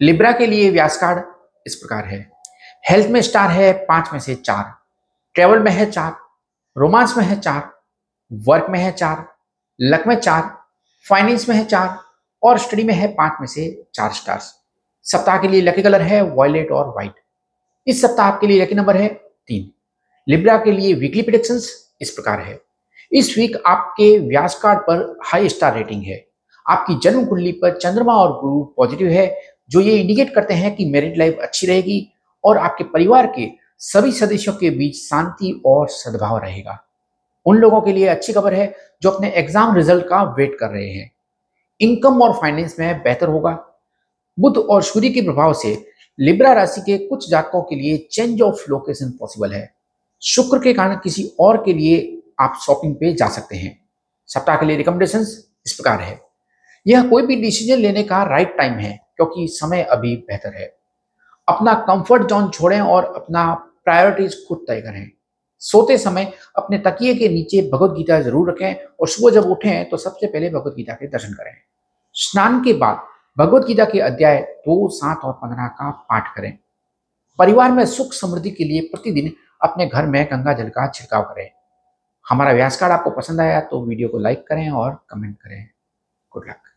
Libra के लिए व्यास card इस प्रकार है। हेल्थ में स्टार है पाँच में से चार। ट्रेवल में है चार। रोमांस में है चार। वर्क में है चार। लक में चार। फाइनेंस में है चार। और स्टडी में है पाँच में से चार स्टार्स सप्ताह के लिए लकी कलर है वॉयलेट और व्हाइट इस सप्ताह आपके लिए लकी नंबर है तीन। लिब्रा के लिए वीकली प्रिडिक्शंस इस प्रकार है। इस वीक आपके व्यास कार्ड पर हाई स्टार रेटिंग है। आपकी जन्म कुंडली पर चंद्रमा और गुरु पॉजिटिव है। जो ये इंडिकेट करते हैं कि मैरिड लाइफ अच्छी रहेगी और आपके परिवार के सभी सदस्यों के बीच शांति और सद्भाव रहेगा। उन लोगों के लिए अच्छी खबर है जो अपने एग्ज़ाम रिज़ल्ट का वेट कर रहे हैं। इनकम और फाइनेंस में बेहतर होगा। बुद्ध और सूर्य के प्रभाव से लिब्रा राशि के कुछ जातकों के लिए चेंज ऑफ़ लोकेशन पॉसिबल है। शुक्र के कारण किसी और के लिए आप शॉपिंग पे जा सकते हैं। सप्ताह के लिए रिकमेंडेशन इस प्रकार है। यह कोई भी डिसीज़न लेने का राइट टाइम है। क्योंकि समय अभी बेहतर है। अपना कंफर्ट जोन छोड़ें और अपना प्रायोरिटीज खुद तय करें। सोते समय अपने तकिए के नीचे भगवत गीता ज़रूर रखें और सुबह जब उठें तो सबसे पहले भगवत गीता के दर्शन करें। स्नान के बाद भगवत गीता के अध्याय दो, सात और पंद्रह का पाठ करें। परिवार में सुख समृद्धि के लिए प्रतिदिन अपने घर में गंगा जल का छिड़काव करें। हमारा व्यास कार्ड आपको पसंद आया तो वीडियो को लाइक करें और कमेंट करें। Good luck